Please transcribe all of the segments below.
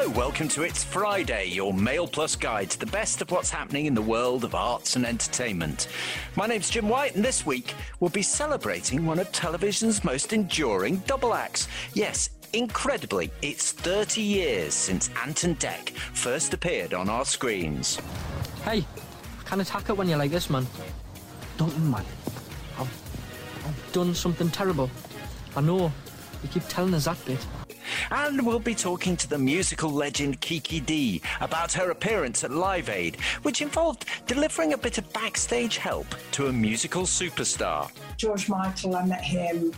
Hello, welcome to It's Friday, your Mail Plus guide to the best of what's happening in the world of arts and entertainment. My name's Jim White, and this week we'll be celebrating one of television's most enduring double acts. Yes, incredibly, it's 30 years since Ant and Dec first appeared on our screens. Hey, can't attack it when you're like this, man. Don't you, man. I've, I've done something terrible. I know. You keep telling us that bit. And we'll be talking to the musical legend Kiki Dee about her appearance at Live Aid, which involved delivering a bit of backstage help to a musical superstar. George Michael, I met him.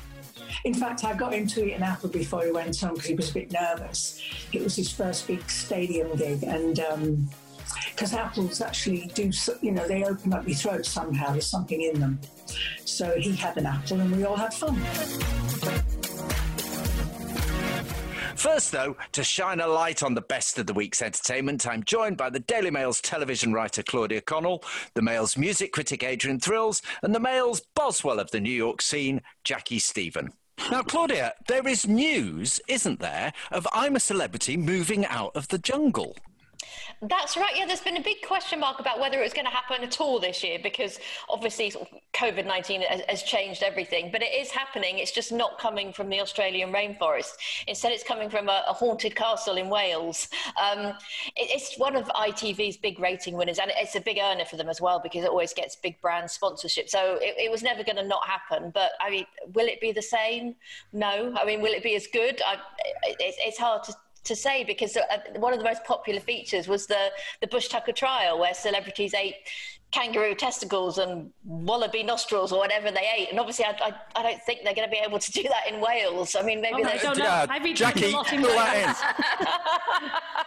In fact, I got him to eat an apple before he went on because he was a bit nervous. It was his first big stadium gig, and because um, apples actually do, you know, they open up your throat somehow. There's something in them. So he had an apple, and we all had fun. First, though, to shine a light on the best of the week's entertainment, I'm joined by the Daily Mail's television writer Claudia Connell, the Mail's music critic Adrian Thrills, and the Mail's Boswell of the New York scene, Jackie Stephen. Now, Claudia, there is news, isn't there, of I'm a Celebrity moving out of the jungle. That's right. Yeah, there's been a big question mark about whether it was going to happen at all this year because obviously COVID 19 has, changed everything. But it is happening. It's just not coming from the Australian rainforest. Instead, it's coming from a, a haunted castle in Wales. Um, it, it's one of ITV's big rating winners, and it's a big earner for them as well because it always gets big brand sponsorship. So it, it was never going to not happen. But I mean, will it be the same? No. I mean, will it be as good? I, it, it's hard to to say because uh, one of the most popular features was the the Bush Tucker trial where celebrities ate kangaroo testicles and wallaby nostrils or whatever they ate. And obviously, I, I, I don't think they're going to be able to do that in Wales. I mean, maybe oh, they don't know. Uh, I've Jackie, a lot in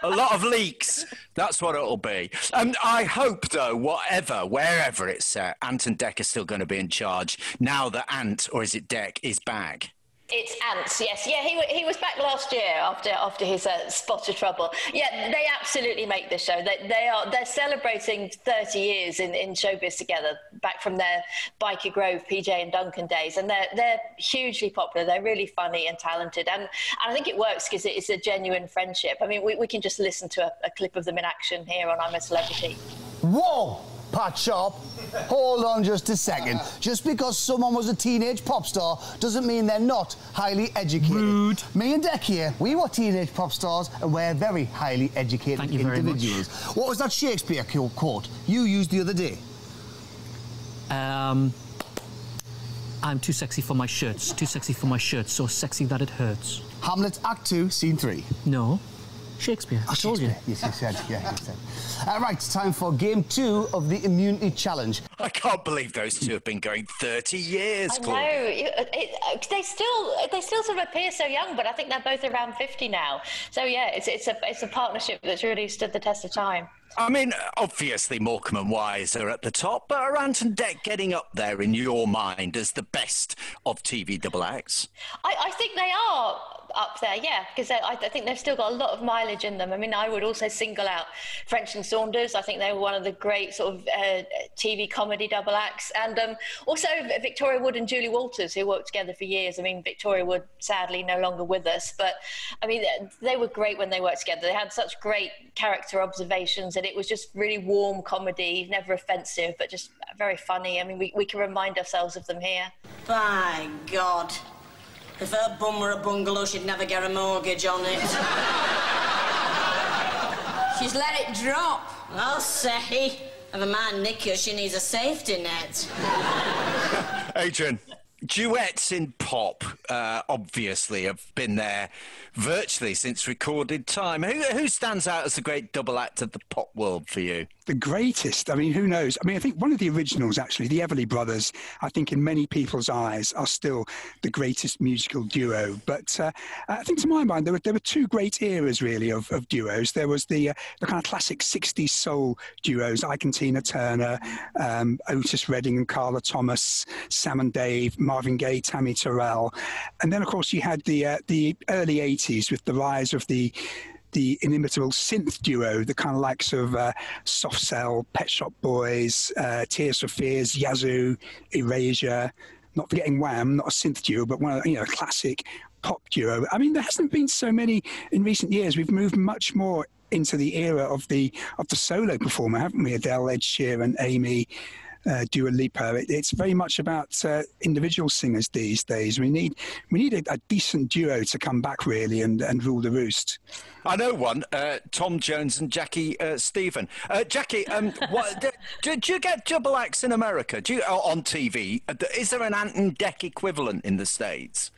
a lot of leaks. That's what it'll be. And um, I hope, though, whatever, wherever it's set, Ant and Dec are still going to be in charge now that Ant, or is it Dec, is back. It's ants, yes, yeah. He he was back last year after after his uh, spot of trouble. Yeah, they absolutely make this show. They they are they're celebrating thirty years in, in showbiz together, back from their Byker Grove, PJ and Duncan days, and they're they're hugely popular. They're really funny and talented, and, and I think it works because it's a genuine friendship. I mean, we, we can just listen to a, a clip of them in action here on I'm a Celebrity. Whoa, Pat shop. Hold on just a second. Just because someone was a teenage pop star doesn't mean they're not highly educated. Rude. Me and Dec here, we were teenage pop stars and we're very highly educated individuals. What was that Shakespeare quote you used the other day? Um, I'm too sexy for my shirts. Too sexy for my shirts. So sexy that it hurts. Hamlet, Act 2, Scene 3. No. Shakespeare. I told you. Yes, you said. Yeah, you said. Uh, right, time for game two of the immunity challenge. I can't believe those two have been going 30 years. I know. It, it, they still they still sort of appear so young, but I think they're both around 50 now. So yeah, it's it's a it's a partnership that's really stood the test of time. I mean, obviously Morecambe and Wise are at the top, but are Ant and Dec getting up there in your mind as the best of TV double acts? I, I think they are up there, yeah, because I, I, think they've still got a lot of mileage in them. I mean, I would also single out French and Saunders. I think they were one of the great sort of uh, TV comedy double acts, and um, also Victoria Wood and Julie Walters, who worked together for years. I mean, Victoria Wood sadly no longer with us, but I mean, they were great when they worked together. They had such great character observations, and it was just really warm comedy, never offensive, but just very funny. I mean, we, we can remind ourselves of them here. By God. If her bum were a bungalow, she'd never get a mortgage on it. She's let it drop. I'll say. Never mind Nicky, she needs a safety net. Adrian, duets in pop uh, obviously have been there virtually since recorded time. Who, who stands out as the great double act of the pop world for you? the greatest. I mean, who knows? I mean, I think one of the originals, actually, the Everly Brothers, I think in many people's eyes are still the greatest musical duo. But uh, I think to my mind, there were, there were two great eras, really, of, of duos. There was the, uh, the kind of classic 60s soul duos, Ike and Tina Turner, um, Otis Redding and Carla Thomas, Sam and Dave, Marvin Gaye, Tammy Terrell. And then, of course, you had the, uh, the early 80s with the rise of the the inimitable synth duo, the kind of likes of uh, Soft Cell, Pet Shop Boys, uh, Tears for Fears, Yazoo, Erasure, not forgetting Wham, not a synth duo, but one of you know, a classic pop duo. I mean, there hasn't been so many in recent years. We've moved much more into the era of the of the solo performer, haven't we? Adele, Ed Sheeran, Amy, uh, Dua Lipa. It, it's very much about uh, individual singers these days. We need we need a, a, decent duo to come back really and, and rule the roost. I know one, uh, Tom Jones and Jackie uh, Stephen. Uh, Jackie, um, what, do, do, you get double acts in America? Do you on TV? Is there an Ant and Dec equivalent in the states?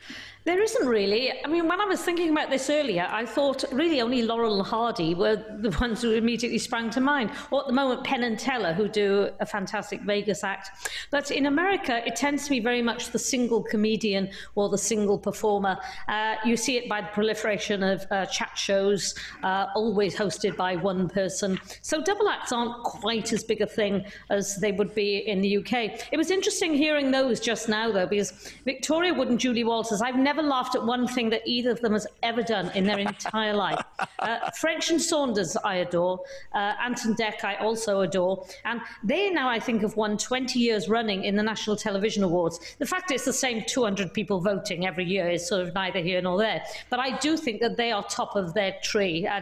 There isn't really. I mean, when I was thinking about this earlier, I thought really only Laurel and Hardy were the ones who immediately sprang to mind. Or at the moment, Penn and Teller, who do a fantastic Vegas act. But in America, it tends to be very much the single comedian or the single performer. Uh, you see it by the proliferation of uh, chat shows, uh, always hosted by one person. So double acts aren't quite as big a thing as they would be in the UK. It was interesting hearing those just now, though, because Victoria Wood and Julie Walters, I've never never laughed at one thing that either of them has ever done in their entire life. Uh, French and Saunders, I adore. Uh, Ant and Dec, I also adore. And they now, I think, have won 20 years running in the National Television Awards. The fact it's the same 200 people voting every year is sort of neither here nor there. But I do think that they are top of their tree. Uh,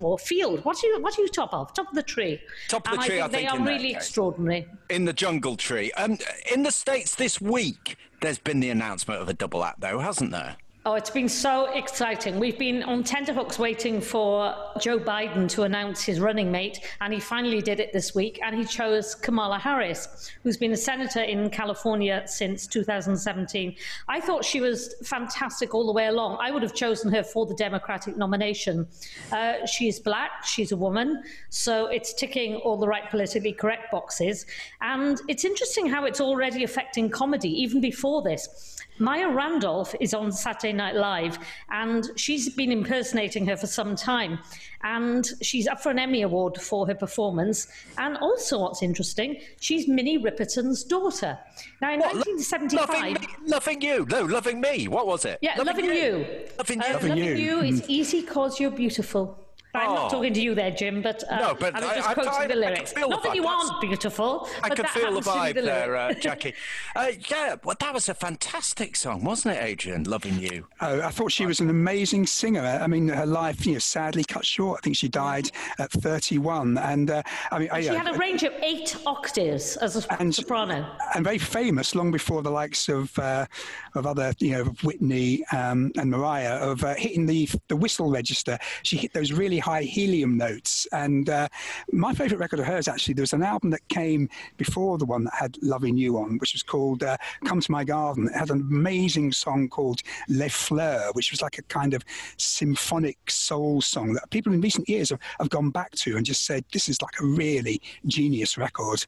or field. What are you? What are you top of? Top of the tree. Top of the and tree. I think, I think they are really extraordinary. In the jungle tree. Um, in the states this week, there's been the announcement of a double act, though, hasn't there? Oh, it's been so exciting. We've been on tenterhooks waiting for Joe Biden to announce his running mate, and he finally did it this week, and he chose Kamala Harris, who's been a senator in California since 2017. I thought she was fantastic all the way along. I would have chosen her for the Democratic nomination. Uh, she's black, she's a woman, so it's ticking all the right politically correct boxes. And it's interesting how it's already affecting comedy, even before this. Maya Rudolph is on Saturday Night Live, and she's been impersonating her for some time. And she's up for an Emmy Award for her performance. And also, what's interesting, she's Minnie Riperton's daughter. Now, in what, 1975. Loving, me, loving You. No, Loving Me. What was it? Yeah, Loving, loving you. you. Loving uh, You. Loving, loving You. you is easy because you're beautiful. I'm oh. not talking to you there, Jim, but, uh, no, but I was just I, quoting I, the lyrics. not that you aren't beautiful. I could feel the vibe the there, uh, Jackie. uh, yeah, well, that was a fantastic song, wasn't it, Adrian? Loving You. Oh, I thought she was an amazing singer. I mean, her life, you know, sadly cut short. I think she died at 31, and uh, I mean, she I, had a range of eight octaves as a and, soprano, and very famous long before the likes of uh, of other, you know, Whitney um, and Mariah of uh, hitting the the whistle register. She hit those really high helium notes. And uh, my favourite record of hers, actually, there was an album that came before the one that had Loving You on, which was called uh, Come to My Garden. It had an amazing song called Les Fleurs, which was like a kind of symphonic soul song that people in recent years have, have gone back to and just said, this is like a really genius record.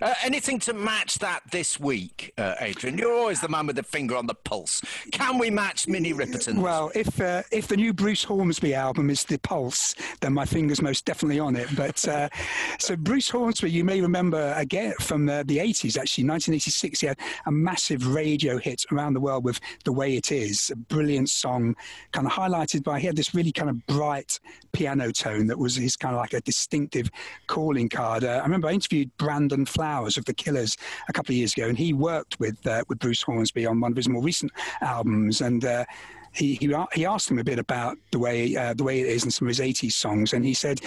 Uh, anything to match that this week, uh, Adrian? You're always the man with the finger on the pulse. Can we match Minnie Riperton? Well, if uh, if the new Bruce Hornsby album is the pulse, then my finger's most definitely on it. But uh, so Bruce Hornsby, you may remember again from the, the 80s, actually, 1986, he had a massive radio hit around the world with "The Way It Is," a brilliant song, kind of highlighted by he had this really kind of bright piano tone that was his kind of like a distinctive calling card. Uh, I remember I interviewed Brandon Flowers of the Killers a couple of years ago, and he worked with uh, with Bruce Hornsby on one of his more recent albums, and uh, he, he, asked him a bit about the way uh, the way it is in some of his 80s songs, and he said,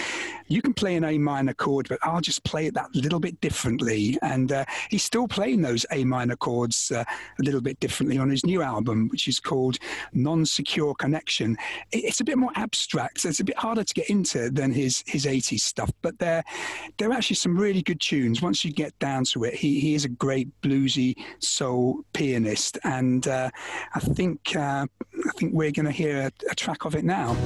"You can play an A minor chord, but I'll just play it that little bit differently." And uh, he's still playing those A minor chords uh, a little bit differently on his new album, which is called Non-Secure Connection. It, it's a bit more abstract, so it's a bit harder to get into than his his 80s stuff, but there there are actually some really good tunes. Once you get down to it, he he is a great bluesy soul pianist, and uh, I think. I think we're going to hear a, a, track of it now.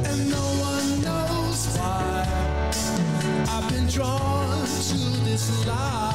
I've been drawn to this life.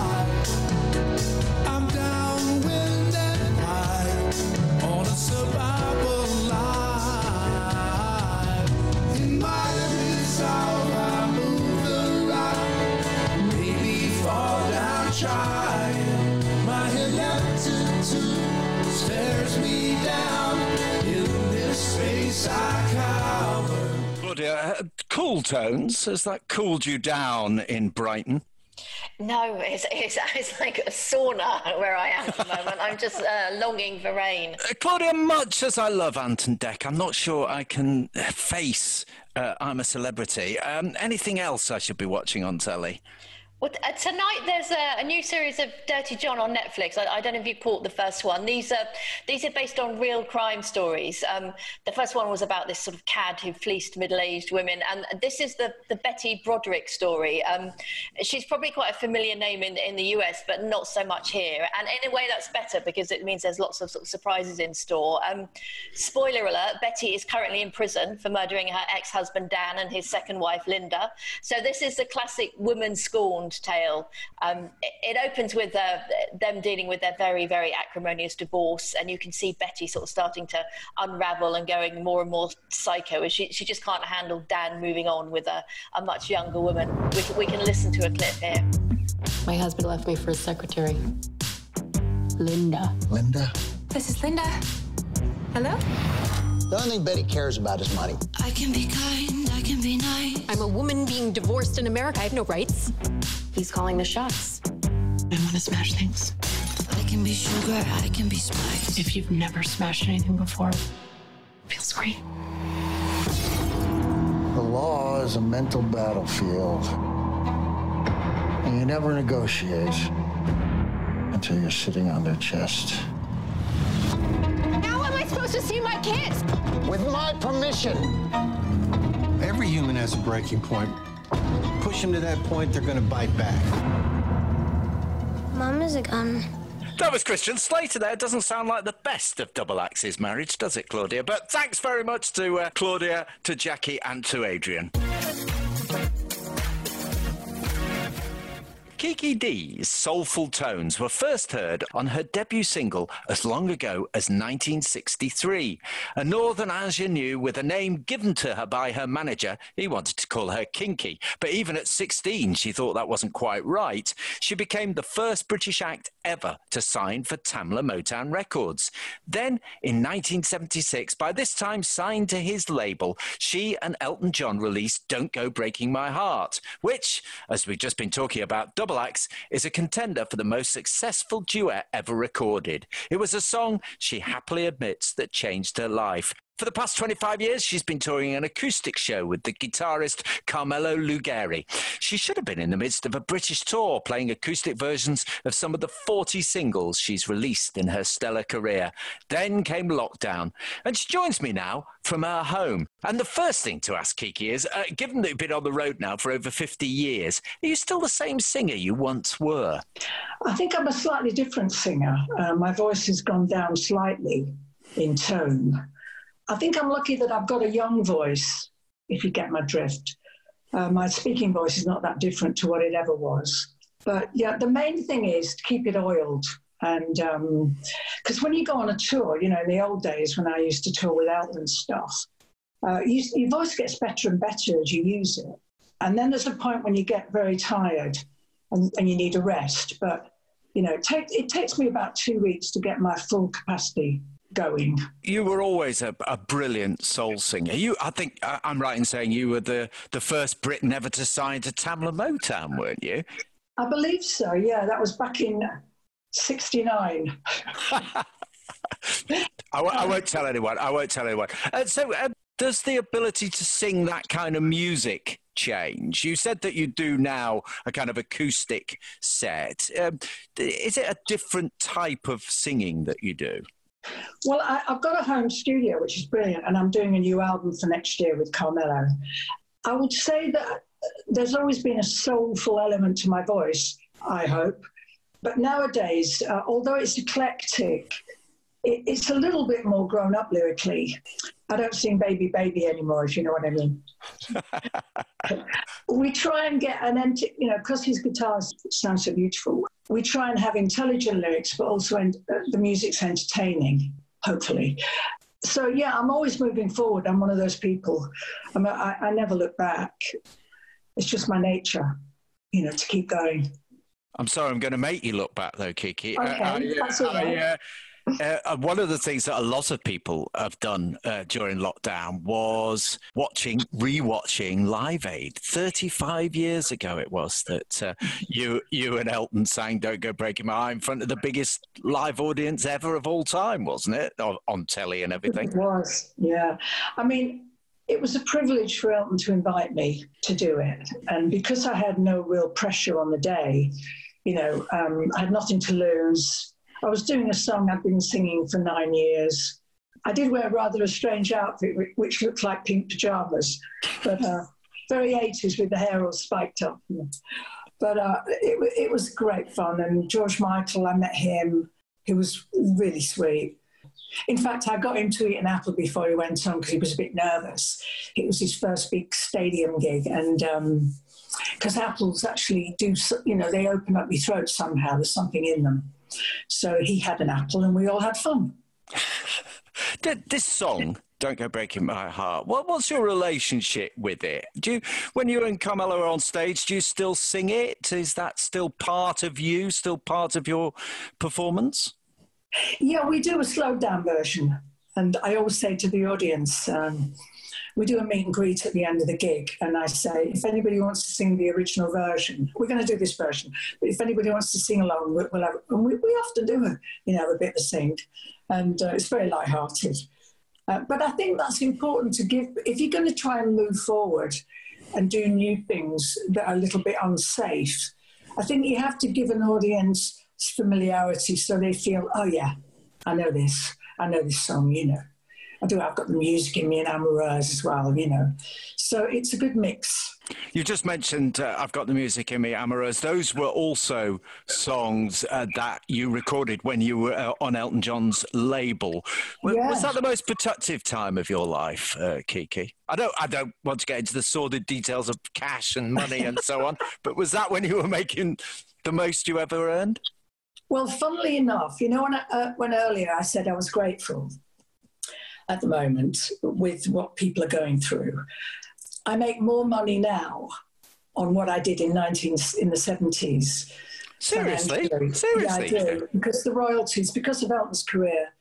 Tones. Has that cooled you down in Brighton? No, it's, it's, it's like a sauna where I am at the moment. I'm just uh, longing for rain. Uh, Claudia, much as I love Ant and Dec, I'm not sure I can face uh, I'm a Celebrity. Um, anything else I should be watching on telly? Well, uh, tonight there's a, a, new series of Dirty John on Netflix. I, I, don't know if you caught the first one. These are these are based on real crime stories. Um, the first one was about this sort of cad who fleeced middle-aged women, and this is the the Betty Broderick story. Um, she's probably quite a familiar name in in the US, but not so much here. And in a way, that's better because it means there's lots of, sort of surprises in store. Um, spoiler alert: Betty is currently in prison for murdering her ex-husband Dan and his second wife Linda. So this is the classic woman scorned tale. Um, it, it, opens with uh, them dealing with their very, very acrimonious divorce, and you can see Betty sort of starting to unravel and going more and more psycho as she, she just can't handle Dan moving on with a, a much younger woman. We, we can listen to a clip here. My husband left me for his secretary, Linda. Linda? This is Linda. Hello? The only thing Betty cares about is money. I can be kind, I can be nice. I'm a woman being divorced in America. I have no rights. He's calling the shots. I want to smash things. I can be sugar, I can be spice. If you've never smashed anything before, feels great. The law is a mental battlefield. And you never negotiate until you're sitting on their chest. How am I supposed to see my kids? With my permission. Every human has a breaking point. Push them to that point, they're going to bite back. Mom is a gun. That was Christian Slater there. Doesn't sound like the best of double axes marriage, does it, Claudia? But thanks very much to uh, Claudia, to Jackie, and to Adrian. Kiki Dee's soulful tones were first heard on her debut single as long ago as 1963. A northern ingenue with a name given to her by her manager. He wanted to call her Kinky, but even at 16, she thought that wasn't quite right. She became the first British act ever to sign for Tamla Motown Records. Then, in 1976, by this time signed to his label, she and Elton John released Don't Go Breaking My Heart, which, as we've just been talking about, Double is a contender for the most successful duet ever recorded. It was a song she happily admits that changed her life. For the past 25 years, she's been touring an acoustic show with the guitarist Carmelo Luggeri. She should have been in the midst of a British tour, playing acoustic versions of some of the 40 singles she's released in her stellar career. Then came lockdown, and she joins me now from her home. And the first thing to ask Kiki is uh, given that you've been on the road now for over 50 years, are you still the same singer you once were? I think I'm a slightly different singer. Uh, my voice has gone down slightly in tone. I think I'm lucky that I've got a young voice, if you get my drift. Uh, my speaking voice is not that different to what it ever was. But yeah, the main thing is to keep it oiled. And because um, when you go on a tour, you know, in the old days when I used to tour with Elton stuff, uh, you, your voice gets better and better as you use it. And then there's a point when you get very tired and, and you need a rest. But, you know, take, it takes me about two weeks to get my full capacity going. You were always a, a, brilliant soul singer. You, I think I'm right in saying you were the, the first Brit never to sign to Tamla Motown, weren't you? I believe so. Yeah, that was back in '69. I w- I won't tell anyone. I won't tell anyone. Uh, so, uh, does the ability to sing that kind of music change? You said that you do now a kind of acoustic set. Um, is it a different type of singing that you do? Well, I, have got a home studio, which is brilliant, and I'm doing a new album for next year with Carmelo. I would say that there's always been a soulful element to my voice, I hope. But nowadays, uh, although it's eclectic, it, it's a little bit more grown up lyrically. I don't sing Baby Baby anymore, if you know what I mean. we try and get an, ent- you know, because his guitars sound so beautiful, we try and have intelligent lyrics, but also en- uh, the music's entertaining, hopefully. So, yeah, I'm always moving forward. I'm one of those people. I, mean, I, I never look back. It's just my nature, you know, to keep going. I'm sorry, I'm going to make you look back though, Kiki. Okay, uh, that's all right. I, uh, Uh, uh, one of the things that a lot of people have done uh, during lockdown was watching, rewatching Live Aid. Thirty-five years ago, it was that uh, you, you and Elton sang "Don't Go Breaking My Heart" in front of the biggest live audience ever of all time, wasn't it? On, on telly and everything. It was, yeah. I mean, it was a privilege for Elton to invite me to do it, and because I had no real pressure on the day, you know, um, I had nothing to lose I was doing a song I'd been singing for nine years. I did wear rather a strange outfit, which looked like pink pajamas, but uh, very 80s with the hair all spiked up. But uh, it, it was great fun. And George Michael, I met him. He was really sweet. In fact, I got him to eat an apple before he went on because he was a bit nervous. It was his first big stadium gig, and because um, apples actually do, you know, they open up your throat somehow. There's something in them. So he had an apple and we all had fun. this song, Don't Go Breaking My Heart, what, what's your relationship with it? Do you, when you and Carmelo are on stage, do you still sing it? Is that still part of you, still part of your performance? Yeah, we do a slowed down version. And I always say to the audience, um, we do a meet and greet at the end of the gig, and I say, if anybody wants to sing the original version, we're going to do this version. But if anybody wants to sing along, we'll have, and we, we often do a, you know, a bit of sing, and uh, it's very light-hearted. Uh, but I think that's important to give. If you're going to try and move forward and do new things that are a little bit unsafe, I think you have to give an audience familiarity so they feel, oh yeah, I know this, I know this song, you know. I do. I've got the music in me and Amoureuse as well, you know. So it's a good mix. You just mentioned uh, I've got the music in me, Amoureuse. Those were also songs uh, that you recorded when you were uh, on Elton John's label. Was, yeah. was, that the most productive time of your life, uh, Kiki? I don't. I don't want to get into the sordid details of cash and money and so on. But was that when you were making the most you ever earned? Well, funnily enough, you know, when, I, uh, when earlier I said I was grateful at the moment with what people are going through. I make more money now on what I did in 19 in the 70s. Seriously? Seriously? Yeah, I do. Because the royalties, because of Elton's career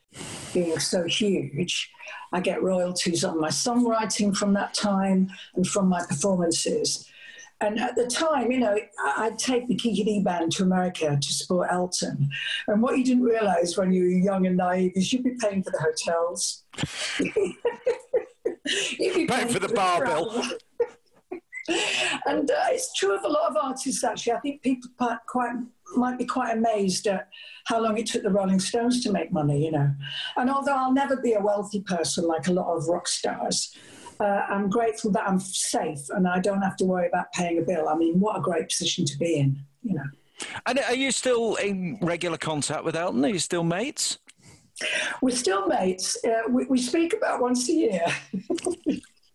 being so huge, I get royalties on my songwriting from that time and from my performances. And at the time, you know, I'd take the Kiki Dee band to America to support Elton. And what you didn't realize when you were young and naive is you'd be paying for the hotels. you'd be paying, for the, the bar bill. and uh, it's true of a lot of artists, actually. I think people quite might be quite amazed at how long it took the Rolling Stones to make money, you know. And although I'll never be a wealthy person like a lot of rock stars, uh, I'm grateful that I'm safe and I don't have to worry about paying a bill. I mean, what a great position to be in, you know. And are you still in regular contact with Elton? Are you still mates? We're still mates. Uh, we, we, speak about once a year.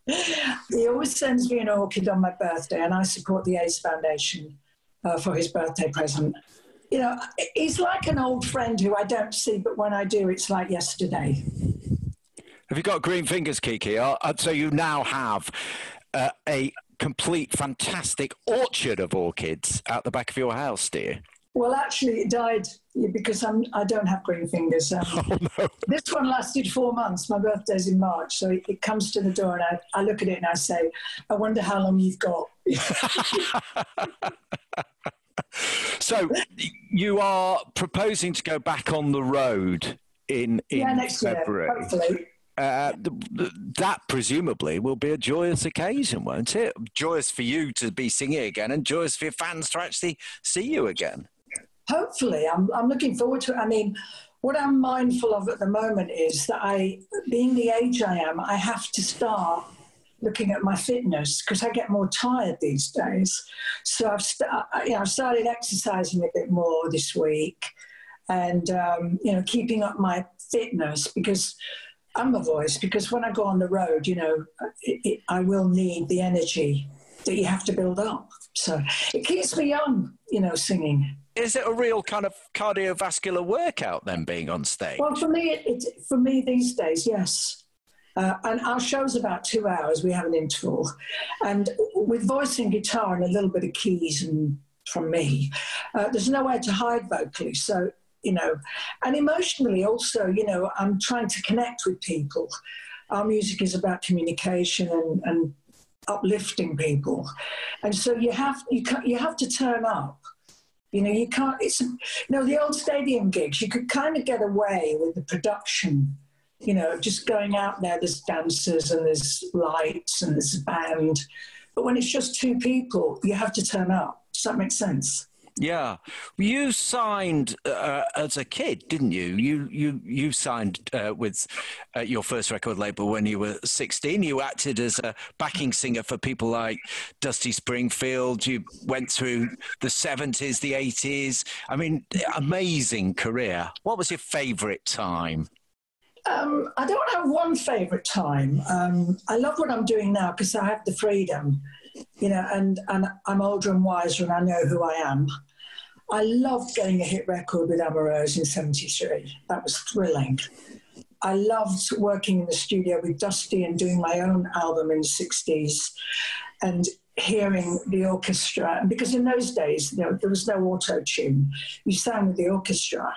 he always sends me an orchid on my birthday, and I support the AIDS Foundation uh, for his birthday present. You know, he's like an old friend who I don't see, but when I do, it's like yesterday. Have you got green fingers, Kiki? Uh, so you now have uh, a complete, fantastic orchard of orchids at the back of your house, do you? Well, actually, it died because I'm, I don't have green fingers. Um, oh, no. This one lasted four months. My birthday's in March, so it, it comes to the door, and I, I look at it and I say, "I wonder how long you've got." so, you are proposing to go back on the road in in yeah, next February. Year, hopefully. Uh, that presumably will be a joyous occasion, won't it? Joyous for you to be singing again, and joyous for your fans to actually see you again. Hopefully, I'm, I'm looking forward to it. I mean, what I'm mindful of at the moment is that I, being the age I am, I have to start looking at my fitness because I get more tired these days. So I've, st- you know, I've started exercising a bit more this week, and um, you know, keeping up my fitness because I'm a voice because when I go on the road, you know, it, it, I will need the energy that you have to build up. So it keeps me young, you know, singing. Is it a real kind of cardiovascular workout then, being on stage? Well, for me, it, for me these days, yes. Uh, and our show's about two hours. We have an interval, and with voice and guitar and a little bit of keys and from me, uh, there's nowhere to hide vocally. So you know, and emotionally also, you know, I'm trying to connect with people. Our music is about communication and, and uplifting people, and so you have you you have to turn up. You know, you can't. It's you know the old stadium gigs. You could kind of get away with the production. You know, just going out there. There's dancers and there's lights and there's a band, but when it's just two people, you have to turn up. Does that make sense? Yeah, you signed uh, as a kid, didn't you? You you you signed uh, with uh, your first record label when you were sixteen. You acted as a backing singer for people like Dusty Springfield. You went through the seventies, the eighties. I mean, amazing career. What was your favourite time? Um, I don't have one favourite time. Um, I love what I'm doing now because I have the freedom, you know, and, and I'm older and wiser and I know who I am. I loved getting a hit record with Amoureuse in 73. That was thrilling. I loved working in the studio with Dusty and doing my own album in the 60s and hearing the orchestra. Because in those days, you know, there was no auto tune, you sang with the orchestra.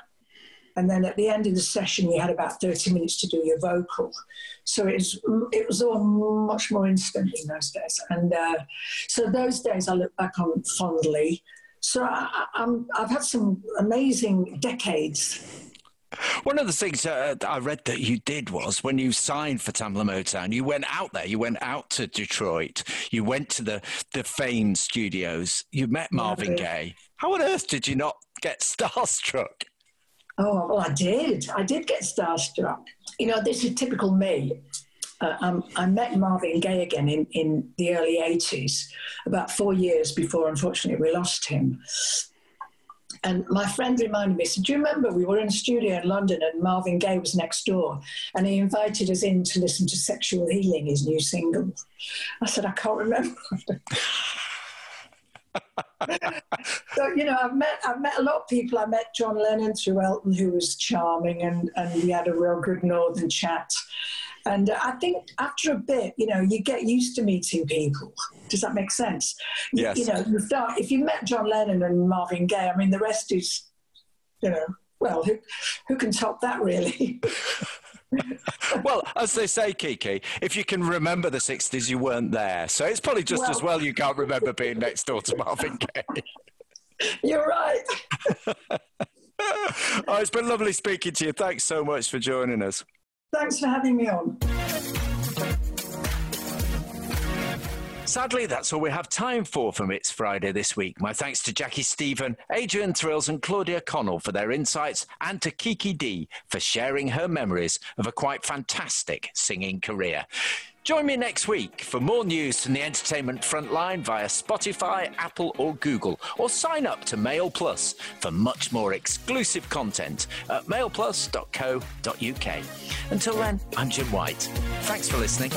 And then at the end of the session, you had about 30 minutes to do your vocal. So it was, it was all much more instant in those days. And uh, so those days I look back on fondly. So I, have had some amazing decades. One of the things uh, I read that you did was when you signed for Tamla Motown, you went out there, you went out to Detroit, you went to the, the Fame studios, you met Marvin yeah, Gaye. How on earth did you not get starstruck? Oh, well, I did. I did get starstruck. You know, this is typical me uh, um, I met Marvin Gaye again in, in the early 80s, about four years before, unfortunately, we lost him. And my friend reminded me, said, Do you remember we were in a studio in London and Marvin Gaye was next door and he invited us in to listen to Sexual Healing, his new single? I said, I can't remember. so, you know, I've met, I've met a lot of people. I met John Lennon through Elton, who was charming and, and we had a real good northern chat. And I think after a bit, you know, you get used to meeting people. Does that make sense? Yes. You, you know, you start, if you met John Lennon and Marvin Gaye, I mean, the rest is, you know, well, who, who can top that really? well, as they say, Kiki, if you can remember the 60s, you weren't there. So it's probably just well, as well you can't remember being next door to Marvin Gaye. You're right. oh, it's been lovely speaking to you. Thanks so much for joining us. Thanks for having me on. Sadly, that's all we have time for from It's Friday this week. My thanks to Jackie Stephen, Adrian Thrills, and Claudia Connell for their insights, and to Kiki Dee for sharing her memories of a quite fantastic singing career. Join me next week for more news from the entertainment frontline via Spotify, Apple, or Google, or sign up to Mail Plus for much more exclusive content at mailplus.co.uk. Until then, I'm Jim White. Thanks for listening.